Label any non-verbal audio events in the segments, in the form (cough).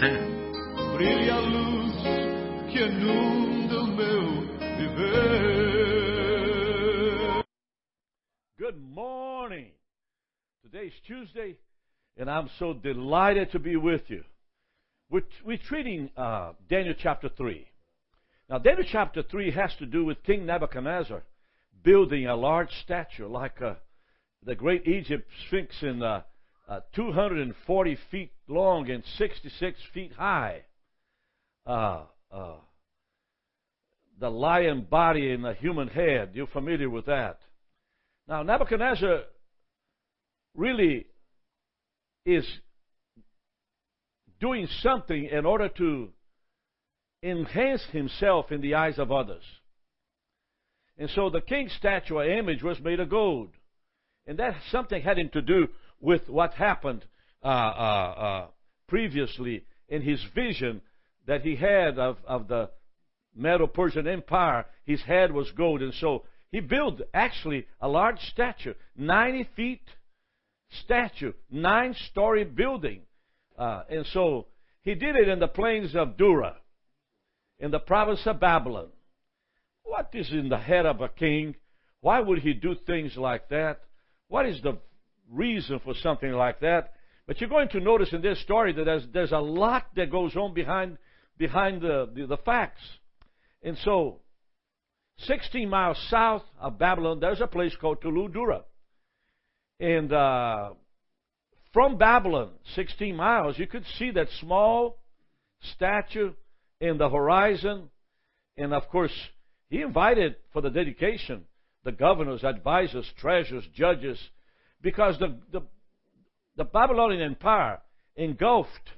fé. Brilha a luz que inunda o meu viver. Good morning. Today's Tuesday, and I'm so delighted to be with you. We're, we're treating uh, Daniel chapter 3. Now, Daniel chapter 3 has to do with King Nebuchadnezzar building a large statue like uh, the great Egypt Sphinx in uh, uh, 240 feet long and 66 feet high. Uh, uh, the lion body and the human head. You're familiar with that. Now, Nebuchadnezzar really is doing something in order to enhance himself in the eyes of others. And so the king's statue or image was made of gold. And that something had to do with what happened uh, uh, uh, previously in his vision that he had of, of the Medo Persian Empire. His head was gold. And so he built actually a large statue, 90 feet statue, nine story building. Uh, and so he did it in the plains of Dura, in the province of Babylon. What is in the head of a king? Why would he do things like that? What is the reason for something like that? But you're going to notice in this story that there's, there's a lot that goes on behind, behind the, the, the facts. And so, 16 miles south of Babylon, there's a place called Tuludura. And uh, from Babylon, 16 miles, you could see that small statue in the horizon. And of course, he invited for the dedication the governors, advisors, treasurers, judges, because the, the, the Babylonian Empire engulfed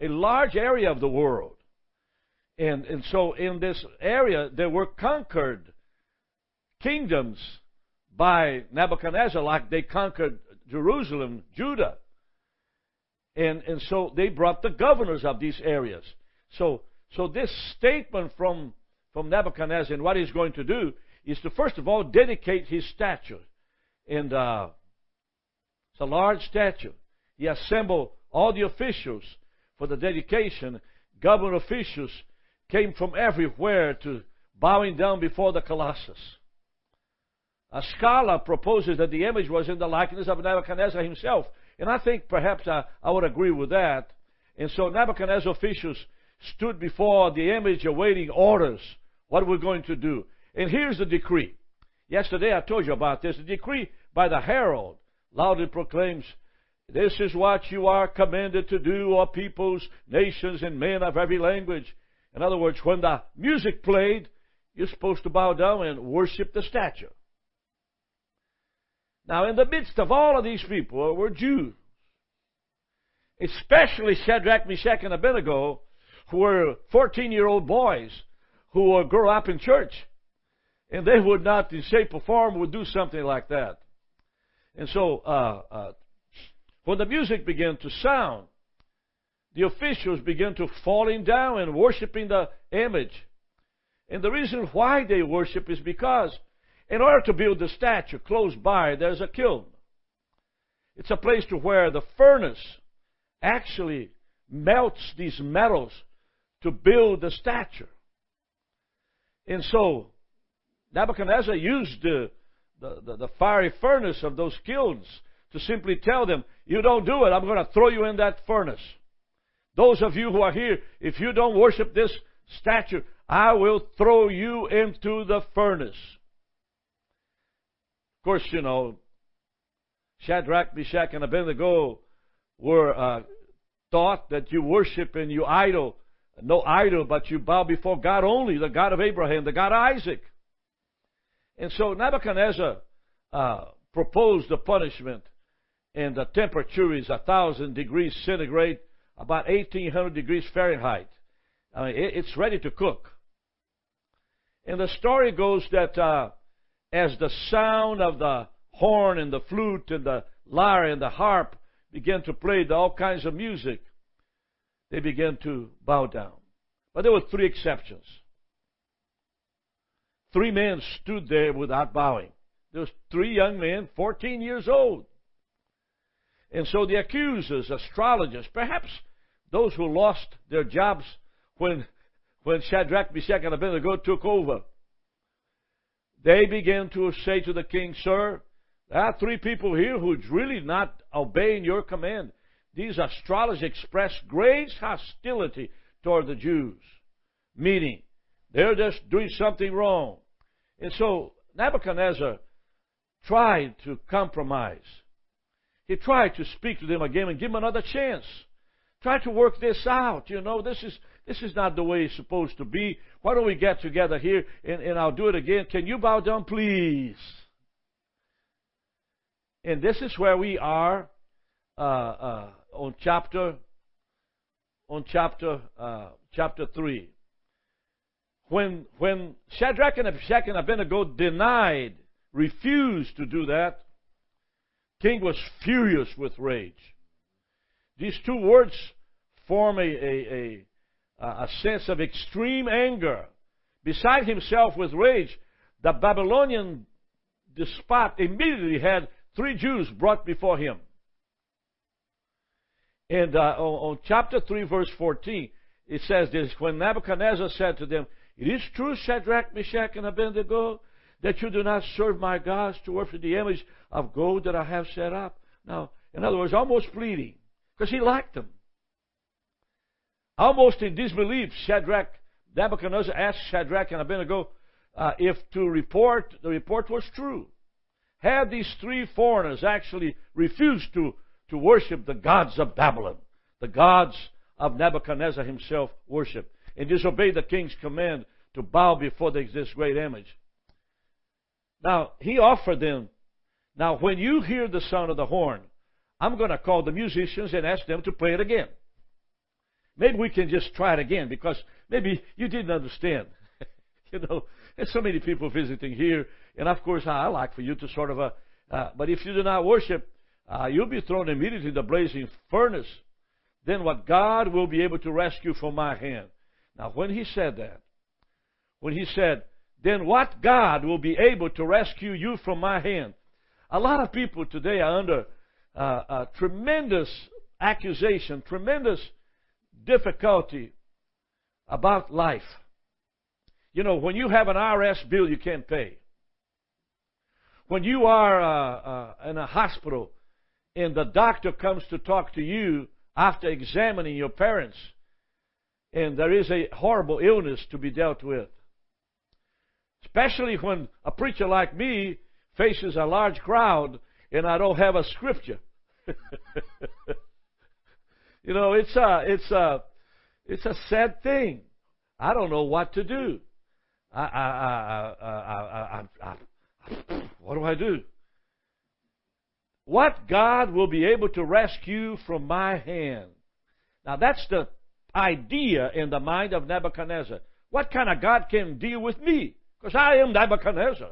a large area of the world. And, and so in this area, there were conquered kingdoms by Nebuchadnezzar, like they conquered Jerusalem, Judah. And, and so they brought the governors of these areas. So, so this statement from, from Nebuchadnezzar and what he's going to do is to first of all dedicate his statue. And uh, it's a large statue. He assembled all the officials for the dedication. Government officials came from everywhere to bowing down before the Colossus. A scholar proposes that the image was in the likeness of Nebuchadnezzar himself. And I think perhaps I, I would agree with that. And so Nebuchadnezzar officials stood before the image awaiting orders. What are we're going to do. And here's the decree. Yesterday I told you about this. The decree by the herald loudly proclaims, This is what you are commanded to do, O peoples, nations, and men of every language. In other words, when the music played, you're supposed to bow down and worship the statue. Now, in the midst of all of these people were Jews, especially Shadrach, Meshach, and Abednego, who were 14 year old boys who grow up in church. And they would not, in shape or form, would do something like that. And so, uh, uh, when the music began to sound, the officials began to falling down and worshiping the image. And the reason why they worship is because in order to build the statue close by, there's a kiln. It's a place to where the furnace actually melts these metals to build the statue. And so Nebuchadnezzar used the, the, the, the, fiery furnace of those kilns to simply tell them, You don't do it, I'm going to throw you in that furnace. Those of you who are here, if you don't worship this statue, I will throw you into the furnace. Of course, you know, Shadrach, Meshach, and Abednego were uh, taught that you worship and you idol, no idol, but you bow before God only, the God of Abraham, the God of Isaac. And so Nebuchadnezzar uh, proposed a punishment, and the temperature is a thousand degrees centigrade, about 1800 degrees Fahrenheit. I mean, it, it's ready to cook. And the story goes that uh, as the sound of the horn and the flute and the lyre and the harp began to play the, all kinds of music, they began to bow down. But there were three exceptions. Three men stood there without bowing. There was three young men, 14 years old. And so the accusers, astrologers, perhaps those who lost their jobs when, when Shadrach, Meshach, and Abednego took over, they began to say to the king, Sir, there are three people here who's really not obeying your command. These astrologers express great hostility toward the Jews, meaning they're just doing something wrong. And so Nebuchadnezzar tried to compromise. He tried to speak to them again and give them another chance. Try to work this out. You know, this is this is not the way it's supposed to be. Why don't we get together here and, and I'll do it again? Can you bow down, please? And this is where we are uh, uh, on chapter on chapter uh, chapter three. When when Shadrach and Meshach and Abednego denied, refused to do that, king was furious with rage. These two words form a, a, a, a sense of extreme anger. Beside himself with rage, the Babylonian despot immediately had three Jews brought before him. And uh, on, on, chapter 3, verse 14, it says this When Nebuchadnezzar said to them, It is true, Shadrach, Meshach, and Abednego, that you do not serve my gods to worship the image of gold that I have set up. Now, in other words, almost pleading. Because he liked them. Almost in disbelief, Shadrach, Nebuchadnezzar asked Shadrach and Abednego uh, if to report, the report was true. Had these three foreigners actually refused to, to worship the gods of Babylon, the gods of Nebuchadnezzar himself worshiped, and disobeyed the king's command to bow before this great image. Now, he offered them, now when you hear the sound of the horn, I'm going to call the musicians and ask them to play it again. Maybe we can just try it again because maybe you didn't understand. (laughs) you know, there's so many people visiting here, and of course I like for you to sort of, uh, uh, but if you do not worship, uh, you'll be thrown immediately in the blazing furnace. Then what God will be able to rescue from my hand. Now, when he said that, when he said, then what God will be able to rescue you from my hand? A lot of people today are under uh, tremendous accusation, tremendous difficulty about life. You know, when you have an IRS bill you can't pay, when you are uh, uh, in a hospital and the doctor comes to talk to you after examining your parents, and there is a horrible illness to be dealt with. Especially when a preacher like me faces a large crowd and I don't have a scripture. (laughs) you know, it's a, it's a, it's a sad thing. I don't know what to do. I, I, I, I, I, I, I what do I do? What God will be able to rescue from my hand? Now that's the idea in the mind of Nebuchadnezzar. What kind of God can deal with me? Because I am Nebuchadnezzar.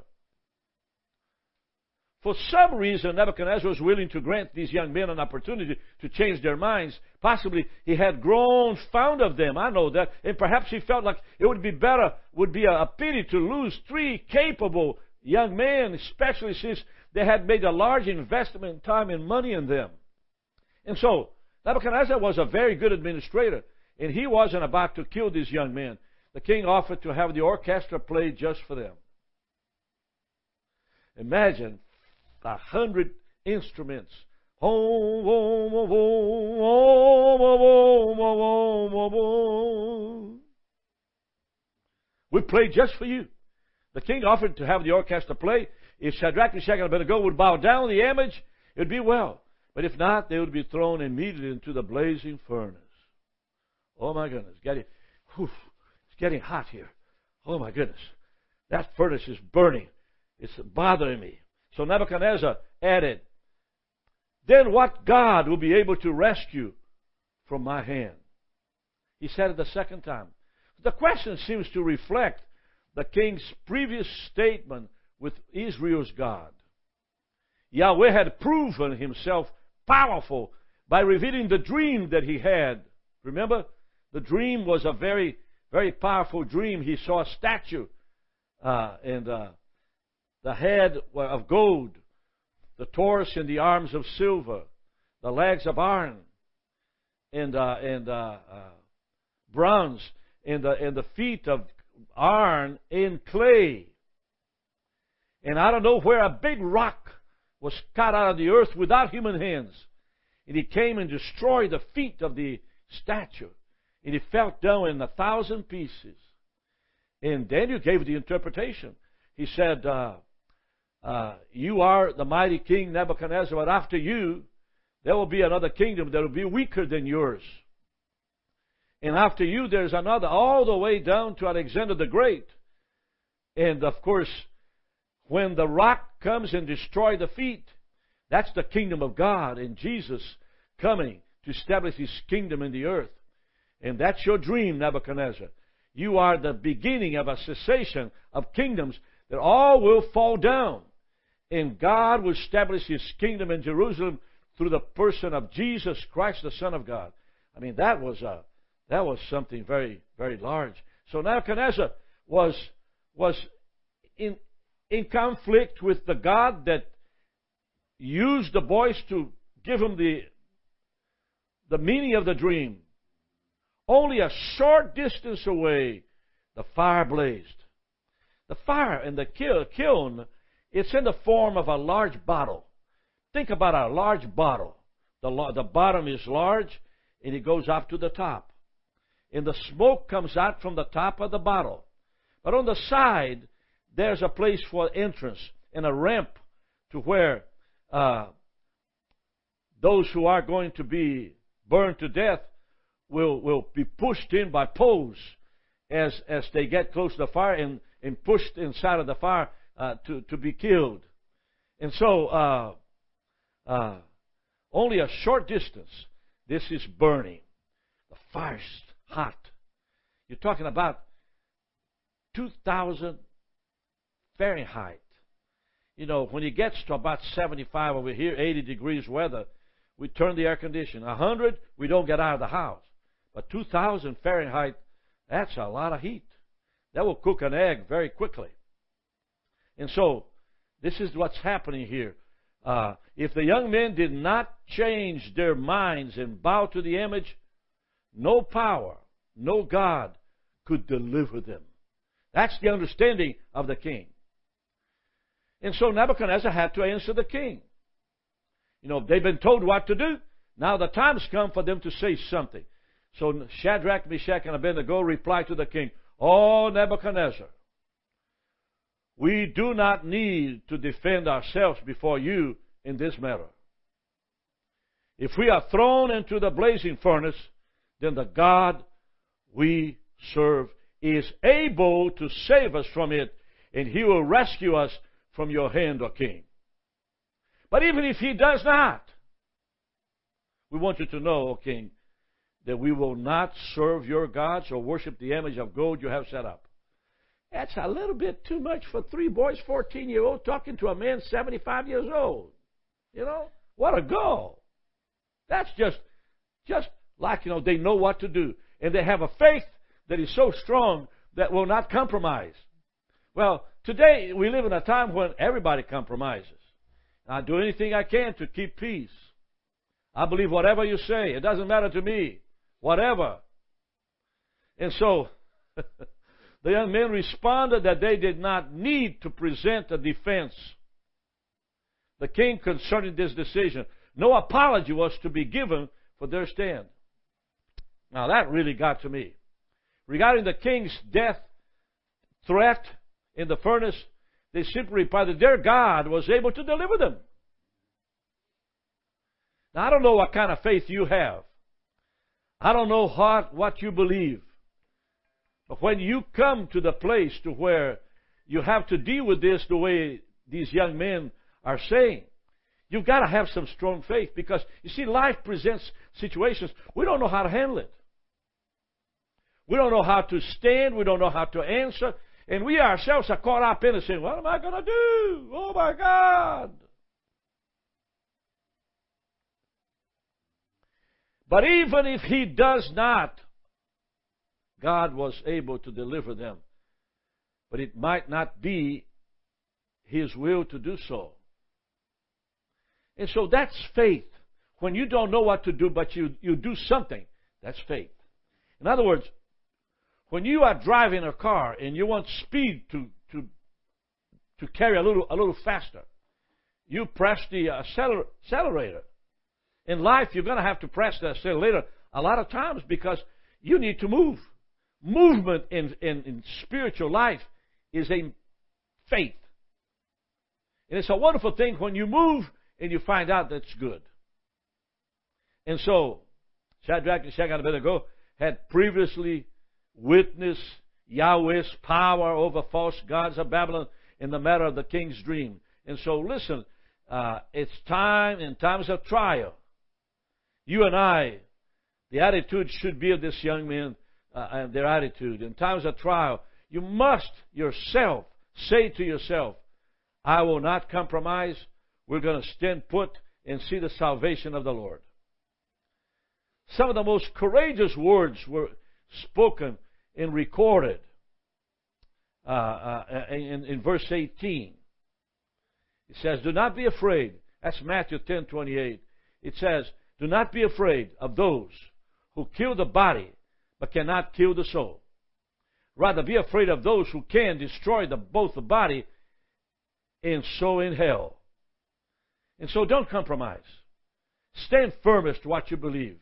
For some reason, Nebuchadnezzar was willing to grant these young men an opportunity to change their minds. Possibly he had grown fond of them. I know that. And perhaps he felt like it would be better, would be a, pity to lose three capable young men, especially since they had made a large investment in time and money in them. And so, Nebuchadnezzar was a very good administrator, and he wasn't about to kill these young men. The king offered to have the orchestra play just for them. Imagine a hundred instruments. We play just for you. The king offered to have the orchestra play. If Shadrach, Meshach, and Abednego would bow down the image, it would be well. But if not, they would be thrown immediately into the blazing furnace. Oh my goodness, getting, whew, it's getting hot here. Oh my goodness, that furnace is burning. It's bothering me. So Nebuchadnezzar added, Then what God will be able to rescue from my hand? He said it the second time. The question seems to reflect the king's previous statement with Israel's God. Yahweh had proven himself powerful by revealing the dream that he had. Remember? The dream was a very, very powerful dream. He saw a statue, uh, and uh, the head of gold, the torso and the arms of silver, the legs of iron, and uh, and uh, uh, bronze, and the and the feet of iron in clay. And I don't know where a big rock was cut out of the earth without human hands. And he came and destroyed the feet of the statue. And he fell down in a thousand pieces. And Daniel gave the interpretation. He said, uh, uh, You are the mighty king Nebuchadnezzar, but after you, there will be another kingdom that will be weaker than yours. And after you, there's another, all the way down to Alexander the Great. And of course, when the rock comes and destroys the feet, that's the kingdom of God and Jesus coming to establish his kingdom in the earth. And that's your dream, Nebuchadnezzar. You are the beginning of a cessation of kingdoms that all will fall down. And God will establish his kingdom in Jerusalem through the person of Jesus Christ, the Son of God. I mean, that was a that was something very, very large. So Nebuchadnezzar was, was in, in conflict with the God that used the voice to give him the, the meaning of the dream. Only a short distance away, the fire blazed. The fire in the kiln, it's in the form of a large bottle. Think about a large bottle. The, the bottom is large and it goes up to the top and the smoke comes out from the top of the bottle. But on the side, there's a place for entrance and a ramp to where uh, those who are going to be burned to death will, will be pushed in by poles as, as they get close to the fire and, and pushed inside of the fire uh, to, to be killed. And so, uh, uh only a short distance, this is burning. The fire's hot. You're talking about 2,000 Fahrenheit. You know, when it gets to about 75 over here, 80 degrees weather, we turn the air conditioner. 100, we don't get out of the house. But 2,000 Fahrenheit, that's a lot of heat. That will cook an egg very quickly. And so, this is what's happening here. Uh, if the young men did not change their minds and bow to the image, no power, no God could deliver them. That's the understanding of the king. And so Nebuchadnezzar had to answer the king. You know, they've been told what to do. Now the time's come for them to say something. So Shadrach, Meshach, and Abednego replied to the king, Oh, Nebuchadnezzar, we do not need to defend ourselves before you in this matter. If we are thrown into the blazing furnace, then the God we serve is able to save us from it, and he will rescue us from your hand, O king. But even if he does not, we want you to know, O king, that we will not serve your gods or worship the image of gold you have set up. That's a little bit too much for three boys, 14 year old, talking to a man 75 years old. You know? What a goal. That's just, just like, you know, they know what to do. And they have a faith that is so strong that will not compromise. Well, today we live in a time when everybody compromises. I do anything I can to keep peace. I believe whatever you say. It doesn't matter to me. Whatever. And so, (laughs) the young men responded that they did not need to present a defense. The king concerning this decision, no apology was to be given for their stand. Now that really got to me. Regarding the king's death threat in the furnace, they simply replied that their God was able to deliver them. Now I don't know what kind of faith you have. I don't know what, what you believe. But when you come to the place to where you have to deal with this the way these young men are saying, you've got to have some strong faith because you see, life presents situations we don't know how to handle it. We don't know how to stand. We don't know how to answer. And we ourselves are caught up in it saying, What am I going to do? Oh my God. But even if he does not, God was able to deliver them. But it might not be his will to do so. And so that's faith. when you don't know what to do, but you, you do something, that's faith. In other words, when you are driving a car and you want speed to, to, to carry a little, a little faster, you press the accelerator. In life, you're going to have to press the accelerator a lot of times because you need to move. Movement in, in, in spiritual life is a faith. And it's a wonderful thing when you move and you find out that's good. And so, Shadrach, Meshach, and Abednego had previously witnessed Yahweh's power over false gods of Babylon in the matter of the king's dream. And so, listen, uh, it's time in times of trial. You and I, the attitude should be of this young man uh, and their attitude. In times of trial, you must yourself say to yourself, I will not compromise. We're going to stand put and see the salvation of the Lord. Some of the most courageous words were spoken and recorded uh, uh, in, in verse 18. It says, Do not be afraid. That's Matthew 10 28. It says, Do not be afraid of those who kill the body but cannot kill the soul. Rather, be afraid of those who can destroy the, both the body and soul in hell. And so don't compromise. Stand firm as to what you believe.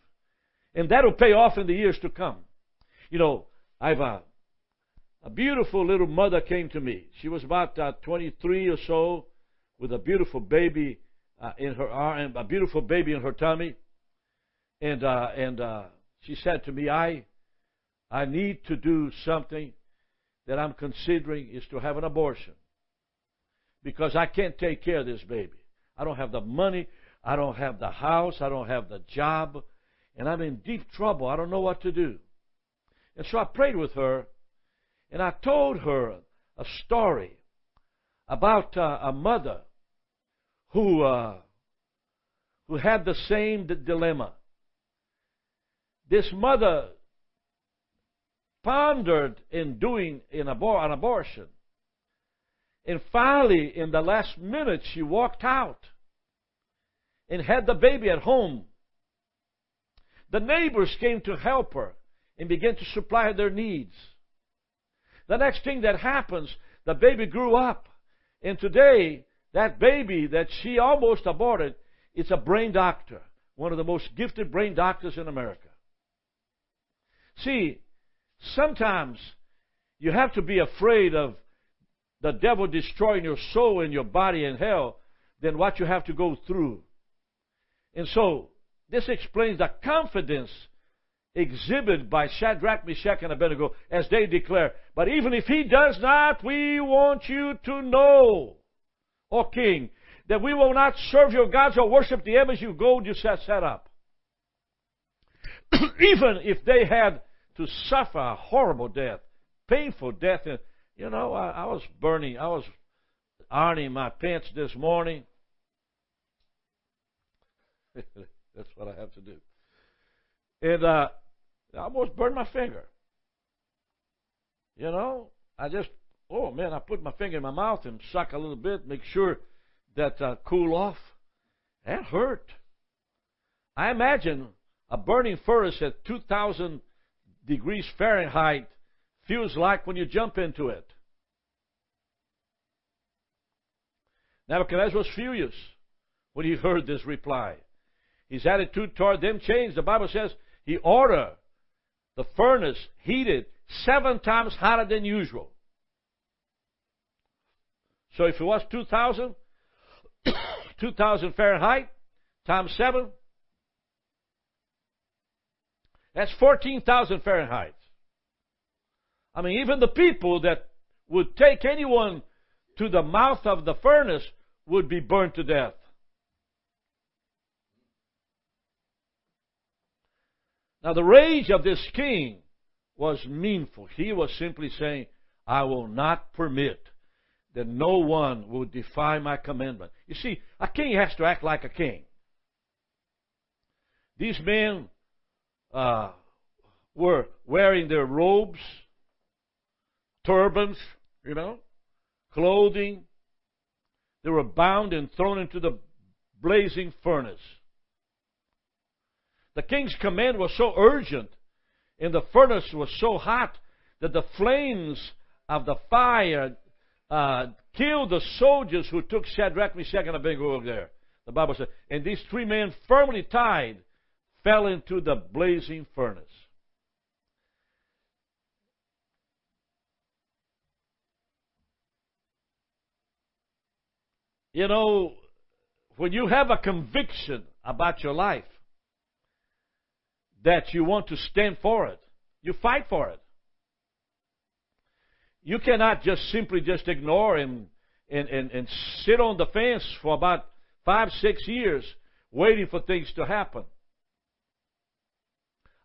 And that'll pay off in the years to come. You know, I've a, a beautiful little mother came to me. She was about uh, 23 or so with a beautiful baby uh, in her arm, a beautiful baby in her tummy. And, uh, and, uh, she said to me, I, I need to do something that I'm considering is to have an abortion. Because I can't take care of this baby. I don't have the money. I don't have the house. I don't have the job. And I'm in deep trouble. I don't know what to do. And so I prayed with her and I told her a story about uh, a mother who uh, who had the same dilemma. This mother pondered in doing an, abor- an abortion. And finally, in the last minute, she walked out and had the baby at home. The neighbors came to help her and began to supply their needs. The next thing that happens, the baby grew up. And today, that baby that she almost aborted is a brain doctor, one of the most gifted brain doctors in America. See, Sometimes you have to be afraid of the devil destroying your soul and your body in hell than what you have to go through. And so, this explains the confidence exhibited by Shadrach, Meshach, and Abednego as they declare, But even if he does not, we want you to know, O king, that we will not serve your gods or worship the image of gold you set up. (clears throat) even if they had to suffer a horrible death, painful death. You know, I, I was burning, I was ironing my pants this morning. (laughs) That's what I have to do. And uh, I almost burned my finger. You know, I just, oh man, I put my finger in my mouth and suck a little bit, make sure that uh, cool off. That hurt. I imagine a burning furnace at 2,000 degrees Fahrenheit feels like when you jump into it. Nebuchadnezzar was furious when he (laughs) heard this reply. His attitude toward them changed. The Bible says he ordered the furnace heated seven times hotter than usual. So if it was 2,000, (coughs) 2,000 Fahrenheit times 7, that's 14,000 Fahrenheit. I mean, even the people that would take anyone to the mouth of the furnace would be burned to death. Now, the rage of this king was meanful. He was simply saying, I will not permit that no one will defy my commandment. You see, a king has to act like a king. These men uh, were wearing their robes, turbans, you know, clothing. They were bound and thrown into the blazing furnace. The king's command was so urgent, and the furnace was so hot that the flames of the fire uh, killed the soldiers who took Shadrach, Meshach, and Abednego there. The Bible says, and these three men, firmly tied, fell into the blazing furnace. You know, when you have a conviction about your life that you want to stand for it, you fight for it. You cannot just simply just ignore and, and, and, and sit on the fence for about five, six years waiting for things to happen.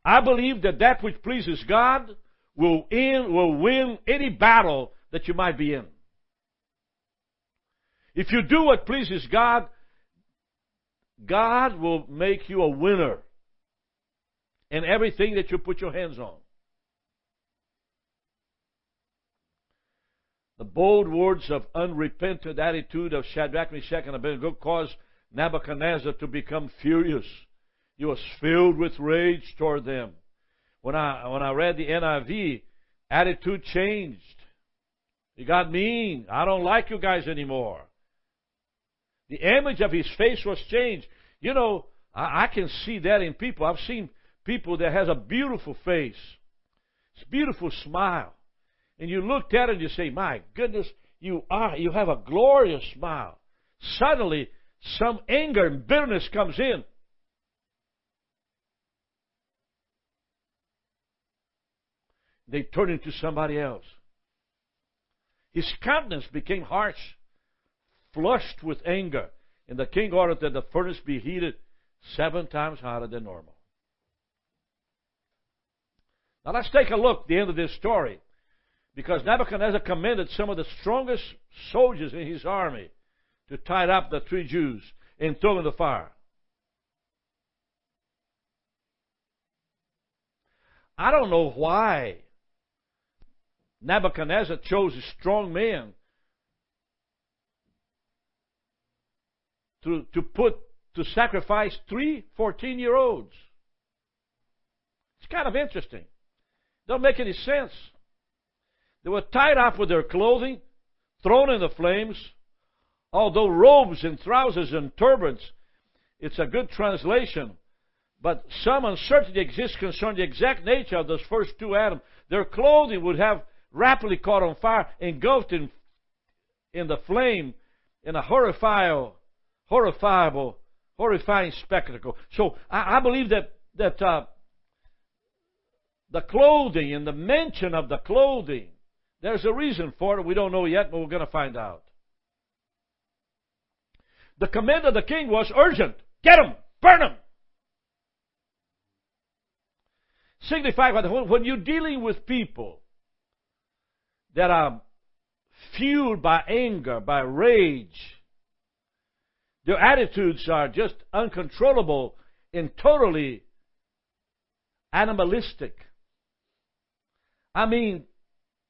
I believe that that which pleases God will, will win any battle that you might be in. If you do what pleases God, God will make you a winner in everything that you put your hands on. The bold words of unrepentant attitude of Shadrach, Meshach, and Abednego caused Nebuchadnezzar to become furious. He was filled with rage toward them. When I, when I read the NIV, attitude changed. He got mean. I don't like you guys anymore. The image of his face was changed. You know, I, I can see that in people. I've seen people that has a beautiful face. Beautiful smile. And you look at it and you say, My goodness, you are you have a glorious smile. Suddenly some anger and bitterness comes in. They turned into somebody else. His countenance became harsh flushed with anger. And the king ordered that the furnace be heated seven times hotter than normal. Now let's take a look at the end of this story. Because Nebuchadnezzar commanded some of the strongest soldiers in his army to tie up the three Jews and throw them in the fire. I don't know why Nebuchadnezzar chose strong men to, to put, to sacrifice three 14 year olds. It's kind of interesting. Don't make any sense. They were tied up with their clothing, thrown in the flames, although robes and trousers and turbans, it's a good translation, but some uncertainty exists concerning the exact nature of those first two atoms. Their clothing would have rapidly caught on fire, engulfed in, in the flame in a horrified horrifiable, horrifying spectacle. So I, I believe that that uh, the clothing and the mention of the clothing, there's a reason for it. We don't know yet, but we're going to find out. The command of the king was urgent. Get them, burn them. Signify when you're dealing with people that are fueled by anger, by rage, their attitudes are just uncontrollable and totally animalistic. I mean,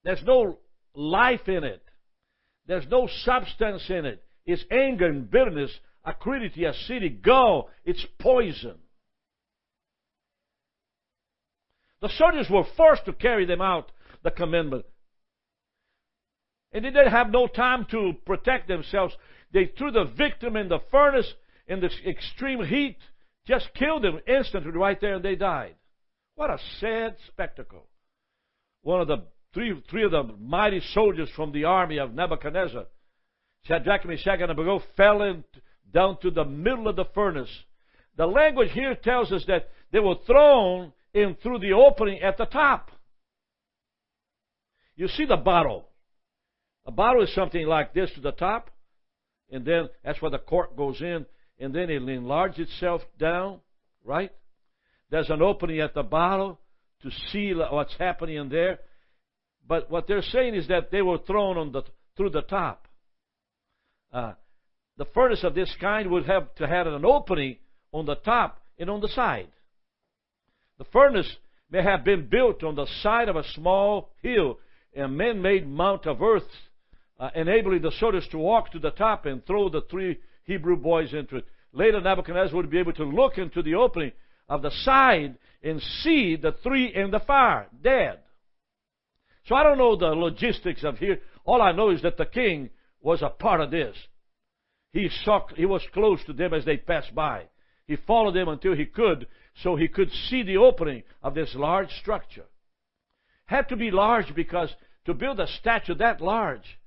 there's no life in it. There's no substance in it. It's anger and bitterness, acridity, acidity, gall. It's poison. The soldiers were forced to carry them out the commandment. And they didn't have no time to protect themselves. They threw the victim in the furnace in this extreme heat, just killed him instantly right there, and they died. What a sad spectacle. One of the three, three of the mighty soldiers from the army of Nebuchadnezzar, Shadrach, Meshach, and Abednego, fell in, down to the middle of the furnace. The language here tells us that they were thrown in through the opening at the top. You see the bottle. A bottle is something like this to the top and then that's where the cork goes in, and then it enlarges itself down, right? There's an opening at the bottom to see what's happening in there. But what they're saying is that they were thrown on the, through the top. Uh, the furnace of this kind would have to have an opening on the top and on the side. The furnace may have been built on the side of a small hill, a man-made mount of earth uh, enabling the soldiers to walk to the top and throw the three Hebrew boys into it. Later, Nebuchadnezzar would be able to look into the opening of the side and see the three in the fire, dead. So I don't know the logistics of here. All I know is that the king was a part of this. He saw, he was close to them as they passed by. He followed them until he could, so he could see the opening of this large structure. Had to be large because to build a statue that large,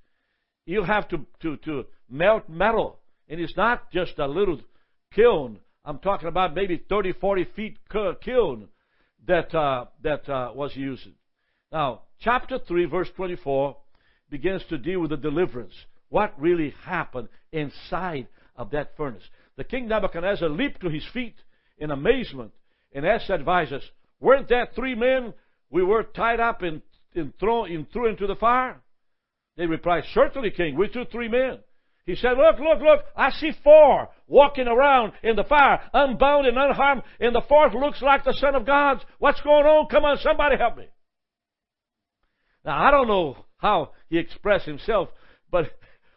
you have to, to, to melt metal. And it's not just a little kiln. I'm talking about maybe 30, 40 feet kiln that, uh, that uh, was used. Now, chapter 3, verse 24 begins to deal with the deliverance. What really happened inside of that furnace? The king Nebuchadnezzar leaped to his feet in amazement and asked the advisors, Weren't that three men we were tied up and, and, thrown, and threw into the fire? They replied, Certainly, king, we took three men. He said, Look, look, look, I see four walking around in the fire, unbound and unharmed, and the fourth looks like the Son of God. What's going on? Come on, somebody help me. Now, I don't know how he expressed himself, but,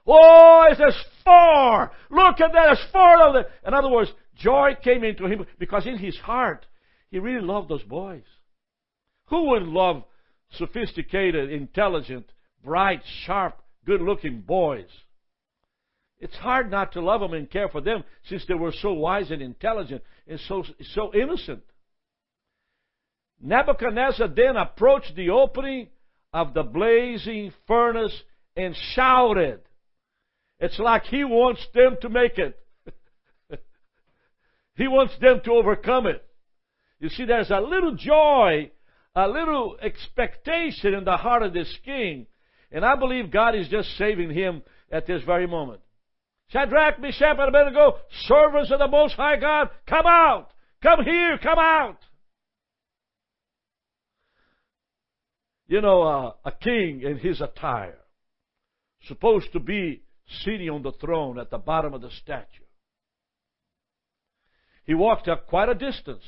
oh, it says four! Look at that, there's four of them! In other words, joy came into him because in his heart, he really loved those boys. Who would love sophisticated, intelligent, bright, sharp, good looking boys? It's hard not to love them and care for them since they were so wise and intelligent and so, so innocent. Nebuchadnezzar then approached the opening of the blazing furnace and shouted. It's like he wants them to make it. (laughs) he wants them to overcome it. You see, there's a little joy, a little expectation in the heart of this king. And I believe God is just saving him at this very moment. Shadrach, Meshach, and Abednego, servants of the Most High God, come out! Come here! Come out! You know, uh, a king in his attire, supposed to be sitting on the throne at the bottom of the statue. He walked up quite a distance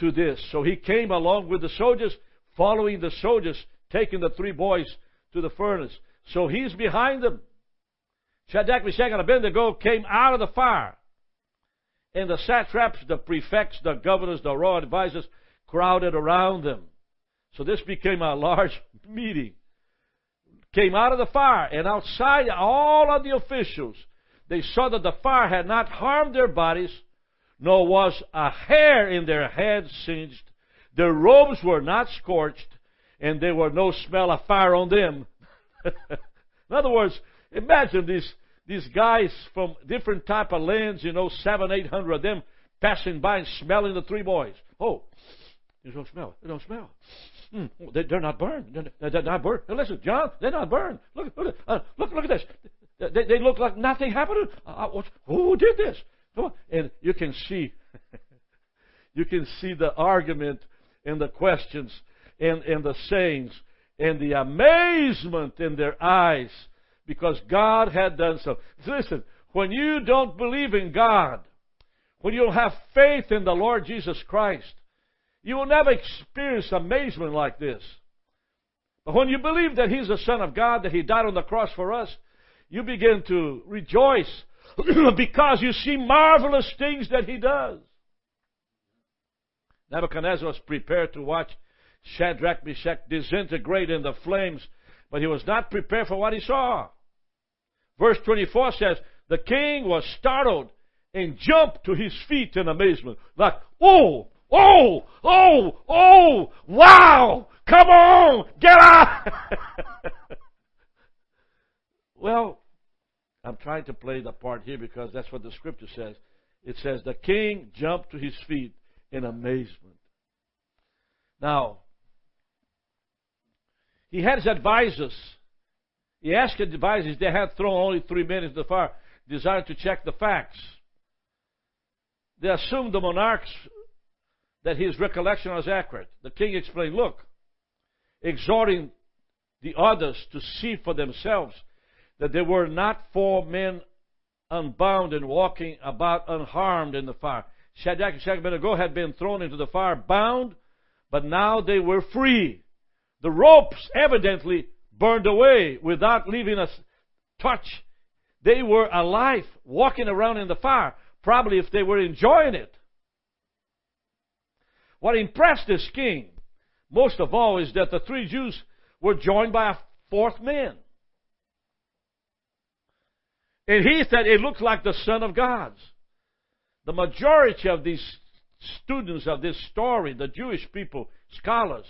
to this. So he came along with the soldiers, following the soldiers, taking the three boys to the furnace. So he's behind them. Shadrach, Meshach, and Abednego came out of the fire. And the satraps, the prefects, the governors, the royal advisors crowded around them. So this became a large (laughs) meeting. Came out of the fire, and outside all of the officials, they saw that the fire had not harmed their bodies, nor was a hair in their heads singed. Their robes were not scorched, and there were no smell of fire on them. (laughs) in other words, imagine these these guys from different type of lands, you know, seven, eight hundred of them passing by and smelling the three boys. Oh, they don't smell. They don't smell. Mm, they, are not burned. They're, they're, not burned. Listen, John, they're not burned. Look, look, uh, look, look at this. They, they, look like nothing happened. Uh, uh who did this? And you can see, (laughs) you can see the argument and the questions and, and the sayings and the amazement in their eyes because God had done so. Listen, when you don't believe in God, when you don't have faith in the Lord Jesus Christ, you will never experience amazement like this. But when you believe that He's the Son of God, that He died on the cross for us, you begin to rejoice (clears throat) because you see marvelous things that He does. Nebuchadnezzar was prepared to watch Shadrach, Meshach disintegrate in the flames, but he was not prepared for what he saw. Verse 24 says, The king was startled and jumped to his feet in amazement. Like, oh, oh, oh, oh, wow, come on, get out. (laughs) well, I'm trying to play the part here because that's what the scripture says. It says, The king jumped to his feet in amazement. Now, he had his advisors he asked the advisors, they had thrown only three men into the fire, desired to check the facts. They assumed the monarch's that his recollection was accurate. The king explained, look, exhorting the others to see for themselves that there were not four men unbound and walking about unharmed in the fire. Shadrach, and Abednego had been thrown into the fire bound, but now they were free. The ropes evidently burned away without leaving a touch. They were alive, walking around in the fire, probably if they were enjoying it. what impressed this king most of all is that the three Jews were joined by a fourth man. And he said it looks like the Son of God's. The majority of these students of this story, the Jewish people, scholars,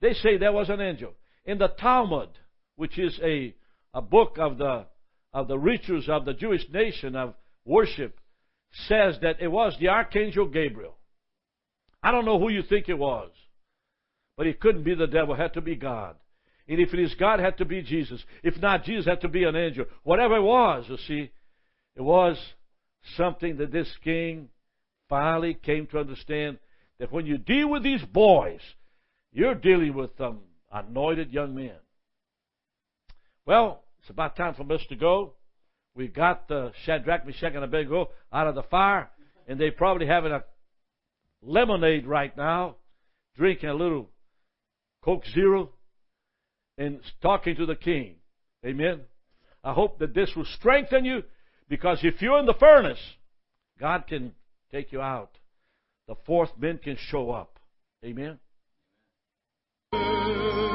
they say there was an angel. In the Talmud, which is a, a book of the, of the rituals of the Jewish nation of worship, says that it was the Archangel Gabriel. I don't know who you think it was, but it couldn't be the devil, it had to be God. And if it is God, it had to be Jesus. If not, Jesus had to be an angel. Whatever it was, you see, it was something that this king finally came to understand that when you deal with these boys, you're dealing with some anointed young men. Well, it's about time for us to go. We got the Shadrach, Meshach, and Abednego out of the fire, and they're probably having a lemonade right now, drinking a little Coke Zero, and talking to the King. Amen. I hope that this will strengthen you, because if you're in the furnace, God can take you out. The fourth man can show up. Amen you.